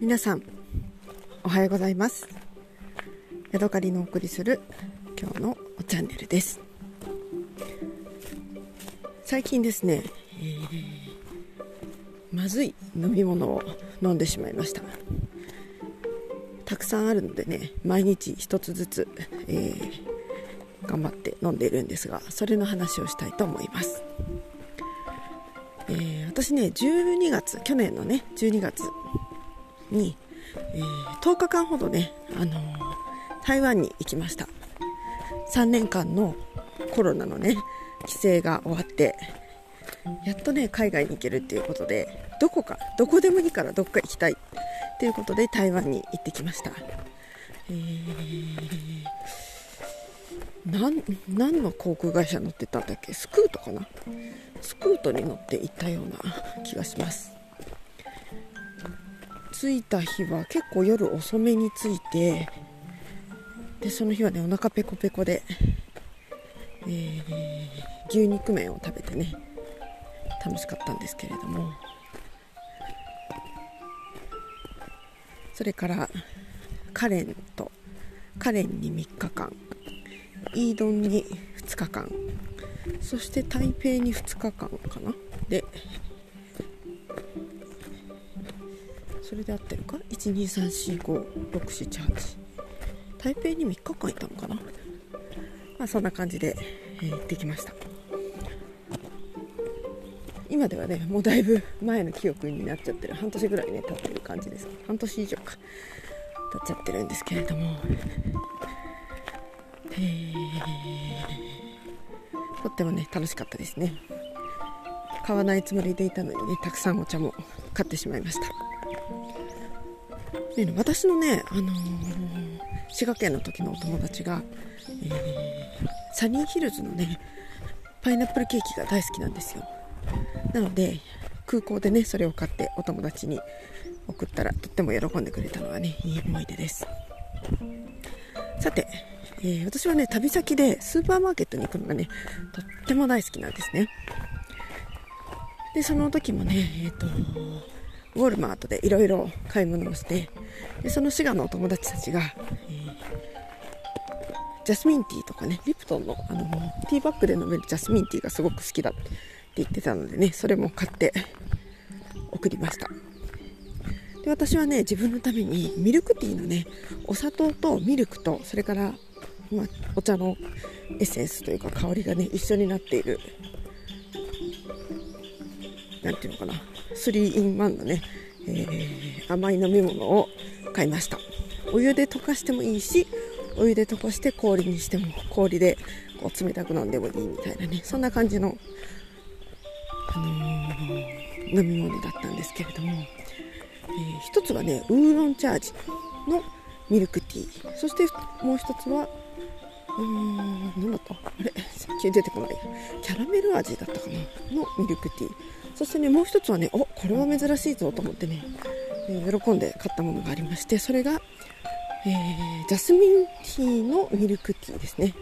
皆さんおはようございます。ヤドカリのお送りする今日のチャンネルです。最近ですね、えー、まずい飲み物を飲んでしまいました。たくさんあるのでね毎日一つずつ、えー、頑張って飲んでいるんですがそれの話をしたいと思います。えー、私ね12月去年のね12月に、えー、10日間ほどね、あのー、台湾に行きました。3年間のコロナのね規制が終わってやっとね海外に行けるっていうことでどこかどこでもいいからどっか行きたい。っていうことで台湾に行ってきました、えー、何の航空会社乗ってたんだっけ？スクートかな？スクートに乗って行ったような気がします。着いた日は結構夜遅めに着いてでその日はねお腹ペコペコで、えー、牛肉麺を食べてね楽しかったんですけれども。それからカレンとカレンに3日間イードンに2日間そして台北に2日間かなれで合ってるか ?12345678 台北に3日間いたのかな？まあそんな感じで、えー、行ってきました。今ではねもうだいぶ前の記憶になっちゃってる。半年ぐらいね経ってる感じです。半年以上か。経っちゃってるんですけれども、とってもね楽しかったですね。買わないつもりでいたのにねたくさんお茶も買ってしまいました。ね、私のね、あのー、滋賀県の時のお友達が、えー、サニーヒルズのねパイナップルケーキが大好きなんですよ。なので空港でねそれを買ってお友達に送ったらとっても喜んでくれたのはねいい思い出です。さて、えー、私はね旅先でスーパーマーケットに行くのがねとっても大好きなんですね。でその時もねえっ、ー、とウォルマートでいろいろ買い物をしてでその滋賀のお友達たちが、えー、ジャスミンティーとかねリプトンのあのティーバッグで飲めるジャスミンティーがすごく好きだって言ってたのでねそれも買って送りました。で私はね自分のためにミルクティーのねお砂糖とミルクとそれから、まあ、お茶のエッセンスというか香りがね一緒になっている何ていうのかな。3 in 1のね、えー、甘い飲み物を買いました。お湯で溶かしてもいいしお湯で溶かして氷にしても氷でこう冷たく飲んでもいいみたいなねそんな感じの、あのー、飲み物だったんですけれども、えー、一つはねウーロンチャージのミルクティー。そしてもう一つはうーん何だった？あれ？急に出てこない。キャラメル味だったかな？のミルクティー。そしてねもう一つはねおこれは珍しいぞと思ってね、えー、喜んで買ったものがありましてそれが、えー、ジャスミンティーのミルクティーですね。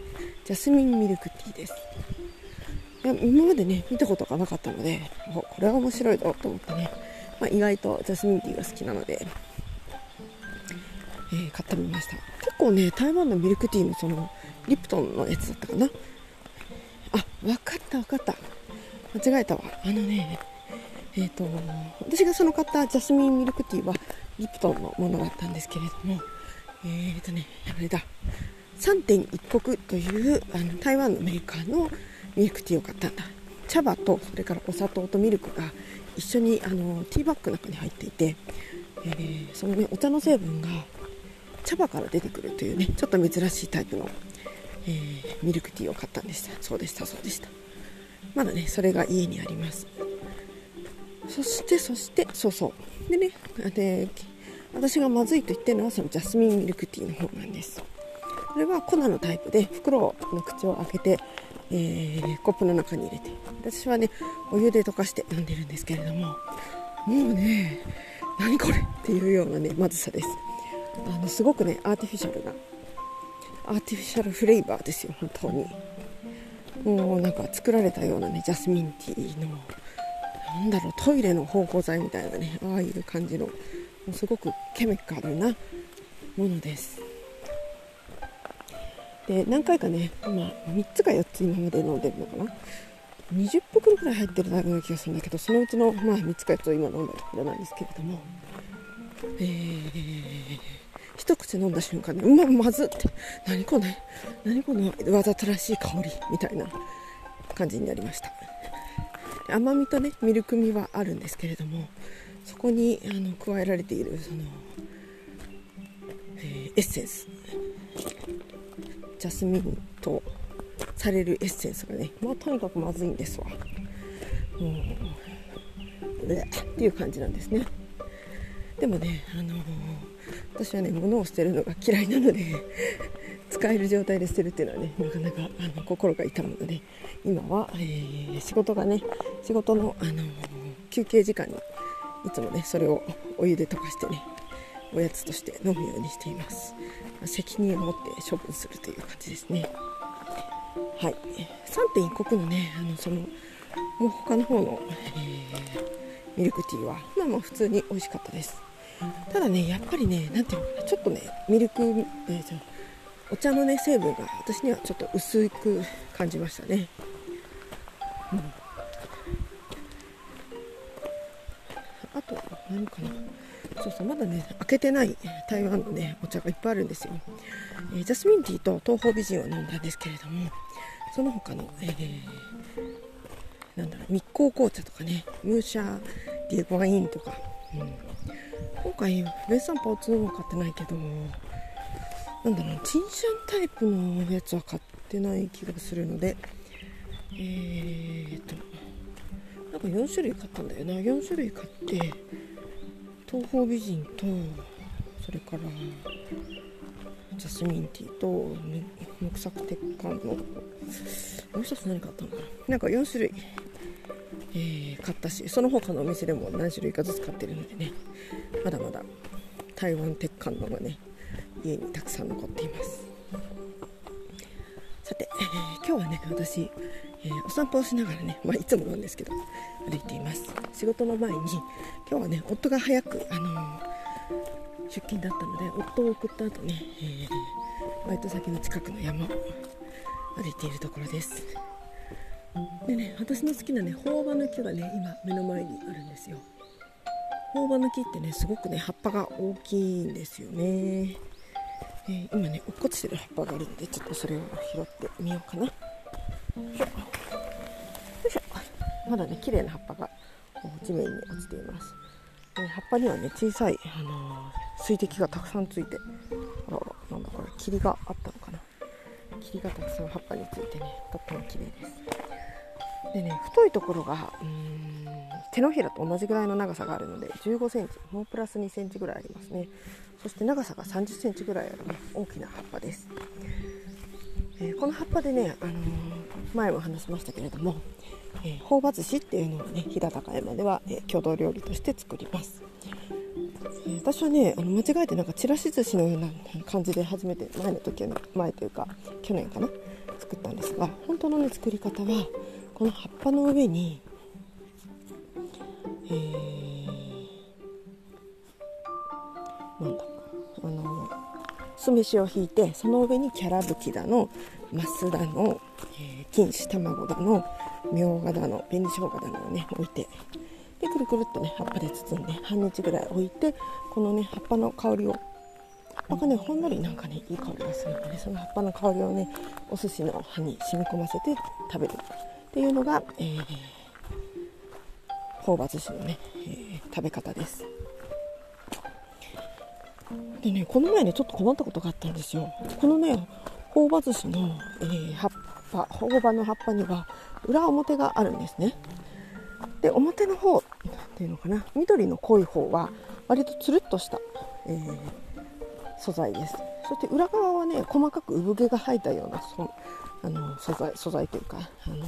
ジャスミンミルクティーです。いや今までね見たことがなかったのでおこれは面白いぞと思ってね、まあ、意外とジャスミンティーが好きなので、えー、買ってみました。結構ね台湾のミルクティーのそのリプトンのやつだったかな。あ分かった分かった。間違えたわ。あのねえっ、ー、と私がその買ったジャスミンミルクティーはリプトンのものだったんですけれどもえっ、ー、とねあれだ3.1国というあの台湾のメーカーのミルクティーを買ったんだ。茶葉とそれからお砂糖とミルクが一緒にあのティーバッグの中に入っていて、えー、そのねお茶の成分が茶葉から出てくるというねちょっと珍しいタイプの、えー、ミルクティーを買ったんでした。そうでしたそうでしたまだねそれが家にあります。そしてそしてそうそう。でねで私がまずいと言ってるのはそのジャスミンミルクティーの方なんです。これは粉のタイプで袋の口を開けて、えー、コップの中に入れて。私はねお湯で溶かして飲んでるんですけれどももうね何これっていうようなねまずさです。あのすごくねアーティフィシャルなアーティフィシャルフレーバーですよ本当に。もうなんか作られたようなねジャスミンティーのなんだろうトイレの芳香剤みたいなねああいう感じのうすごくケミカルなものです。で何回かね、ま、3つか4つ今まで飲んでるのかな。20袋ぐらい入ってるような気がするんだけどそのうちの、まあ、3つか4つを今飲んだところなんですけれども、えー、一口飲んだ瞬間にうままずって。何これ？何このわざとらしい香りみたいな感じになりました。甘みとねミルク味はあるんですけれどもそこにあの加えられているその、えー、エッセンス。ジャスミンとされるエッセンスがねまあとにかくまずいんですわ。もううっていう感じなんですね。でもねあのー、私はね物を捨てるのが嫌いなので 使える状態で捨てるっていうのはねなかなかあの心が痛むので今は、えー、仕事がね仕事の、あのー、休憩時間にいつもねそれをお湯で溶かしてねおやつとして飲むようにしています。責任を持って処分するという感じですね。はい。3.1国のねあのそのもう他の方の、えー、ミルクティーはまあまあ普通に美味しかったです。ただねやっぱりね何ていうのかなちょっとねミルク、えー、お茶のね成分が私にはちょっと薄く感じましたね、うん。あと何かな。そうそうまだね開けてない台湾のねお茶がいっぱいあるんですよ、えー、ジャスミンティーと東方美人を飲んだんですけれどもその他の、えー、なんだろう密航紅茶とかねムーシャーディーワインとか、うん、今回ベースンパーツのは買ってないけどなんだろうチンシャンタイプのやつは買ってない気がするのでえーとなんか4種類買ったんだよな4種類買って東方美人とそれからジャスミンティーと木作鉄管のもう一つ何買ったのかな。なんか4種類、えー、買ったしその他のお店でも何種類かずつ買ってるのでねまだまだ台湾鉄管のがね家にたくさん残っています。さて、えー、今日はね私えー、お散歩をしながらね、まあ、いつもなんですけど歩いています。仕事の前に今日はね夫が早く、あのー、出勤だったので夫を送った後ね、え、バイト先の近くの山を歩いているところです。でね私の好きなね朴葉の木がね今目の前にあるんですよ。朴葉の木ってねすごくね葉っぱが大きいんですよね、えー、今ね落っこちてる葉っぱがあるんでちょっとそれを拾ってみようかな。よいしょ。まだね綺麗な葉っぱが地面に落ちています、葉っぱにはね小さい、あのー、水滴がたくさんついてあららなんだこれ霧があったのかな。霧がたくさん葉っぱについてねとっても綺麗です。でね太いところがうん手のひらと同じぐらいの長さがあるので1 5センチもうプラス2センチぐらいありますね。そして長さが3 0センチぐらいある、ね、大きな葉っぱです、えー、この葉っぱでね、あのー、前も話しましたけれどもえー、朴葉寿司っていうのをね飛騨高山では、えー、郷土料理として作ります、えー、私はねあの間違えてなんかちらし寿司のような感じで初めて前の時は、ね、前というか去年かな作ったんですが本当の、ね、作り方はこの葉っぱの上に、えー、なんだあの酢飯を引いてその上にキャラブキだのマスだの、えー、錦糸卵だのみょうがだの紅しょうがだのをね置いてでくるくるっとね葉っぱで包んで半日ぐらい置いてこのね葉っぱの香りを葉っぱがねほんのりなんかねいい香りがするのでその葉っぱの香りをねお寿司の葉に染み込ませて食べる。っていうのが、えー、朴葉寿司のね、えー、食べ方です。でねこの前ねちょっと困ったことがあったんですよ。このね朴葉寿司の、えー、葉っぱ朴葉の葉っぱには裏表があるんですね。で表の方っていうのかな緑の濃い方は割とつるっとした、えー、素材です。そして裏側はね細かく産毛が生えたようなそあの素材素材というかあの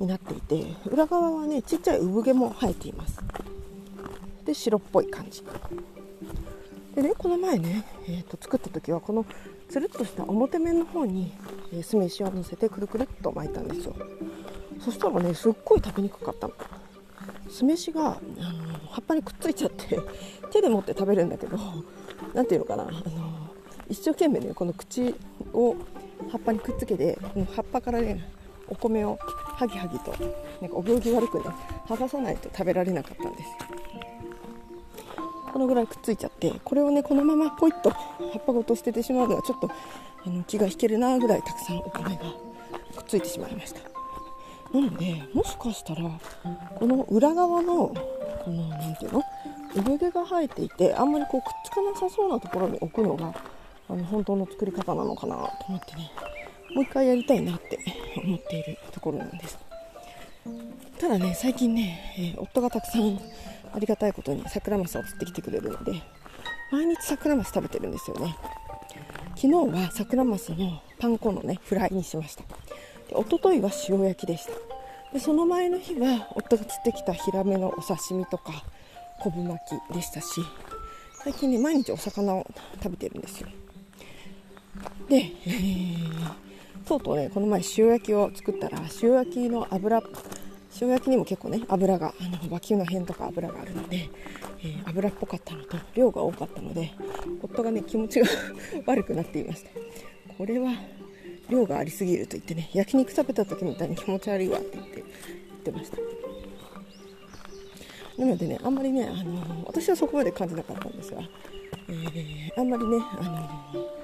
になっていて裏側はねちっちゃい産毛も生えています。で白っぽい感じ。でねこの前ね、えーと作った時はこのつるっとした表面の方に、えー、酢飯をのせてくるくるっと巻いたんですよ。そしたらねすっごい食べにくかったの。酢飯が、あの葉っぱにくっついちゃって手で持って食べるんだけど何ていうのかなあの一生懸命ねこの口を葉っぱにくっつけてこの葉っぱからねお米をハギハギとなんかお行儀悪くね剥がさないと食べられなかったんですこのぐらいくっついちゃってこれをねこのままポイッと葉っぱごと捨ててしまうのはちょっとあの気が引けるなぐらいたくさんお米がくっついてしまいましたなのでもしかしたらこの裏側のこの何ていうの産毛が生えていてあんまりこうくっつかなさそうなところに置くのがあの本当の作り方なのかなと思ってねもう一回やりたいなって 思っているところなんです。ただね最近ね、えー、夫がたくさんありがたいことに桜マスを釣ってきてくれるので毎日桜マス食べてるんですよね。昨日は桜マスのパン粉のねフライにしました。で一昨日は塩焼きでした。でその前の日は夫が釣ってきたヒラメのお刺身とか昆布巻きでしたし最近ね毎日お魚を食べてるんですよ。で、えーとうとうねこの前塩焼きを作ったら塩焼きの油塩焼きにも結構ね油があの脇の辺とか油があるので、えー、油っぽかったのと量が多かったので夫がね気持ちが 悪くなっていました。これは量がありすぎると言ってね焼肉食べた時みたいに気持ち悪いわって言って言ってました。なのでねあんまりね、あの私はそこまで感じなかったんですが、えー、あんまりね、あの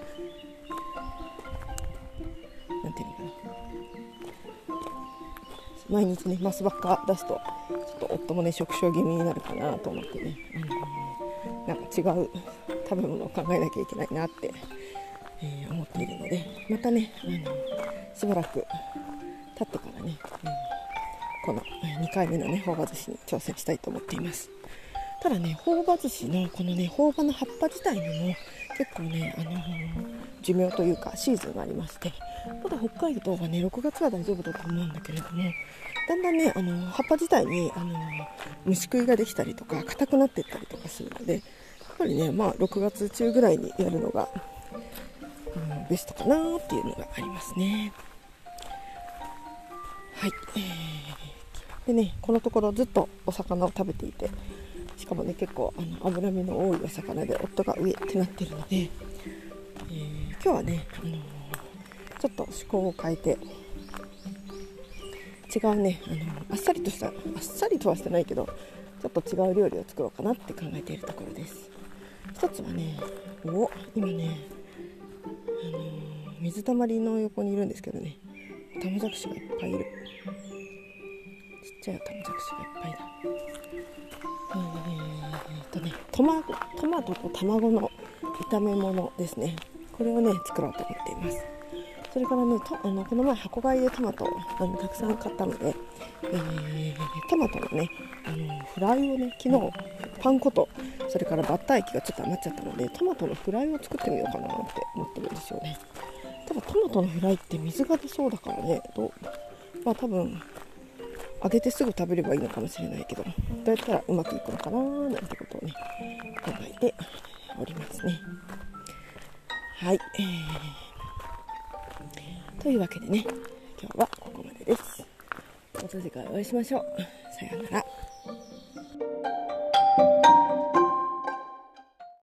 毎日ねマスばっか出すとちょっと夫もね食傷気味になるかなと思ってね、うん、なんか違う食べ物を考えなきゃいけないなって、えー、思っているので。またね、あのしばらく経ってからね、うん、この2回目のね朴葉寿司に挑戦したいと思っています。ただね朴葉寿司のこのね朴葉の葉っぱ自体にも結構ね、あのー、寿命というかシーズンがありましてまだ北海道はね6月は大丈夫だと思うんだけれどもだんだんねあの葉っぱ自体にあの虫食いができたりとか硬くなっていったりとかするのでやっぱりねまあ6月中ぐらいにやるのが、うん、ベストかなっていうのがありますね。はい、えー、でねこのところずっとお魚を食べていてしかもね結構あの脂身の多いお魚で夫が上ってなってるので、えー、今日はね、あのー、ちょっと趣向を変えて違うねあのあっさりとしたあっさりとはしてないけどちょっと違う料理を作ろうかなって考えているところです。一つはねお今ね、あのー、水たまりの横にいるんですけどねタマジャクシがいっぱいいる。ちっちゃいタマジャクシがいっぱいだ。えー、っとねトマトマトと卵の炒め物ですね。これをね作ろうと思っています。それからねあのこの前箱買いでトマトあのたくさん買ったので、えー、トマトのねあのフライをね昨日パン粉とそれからバッター液がちょっと余っちゃったのでトマトのフライを作ってみようかなって思ってるんですよね。ただトマトのフライって水が出そうだからねどまあ多分揚げてすぐ食べればいいのかもしれないけどどうやったらうまくいくのかななんてことをね考えておりますね。はい、えーというわけでね、今日はここまでです。また次回お会いしましょう。さようなら。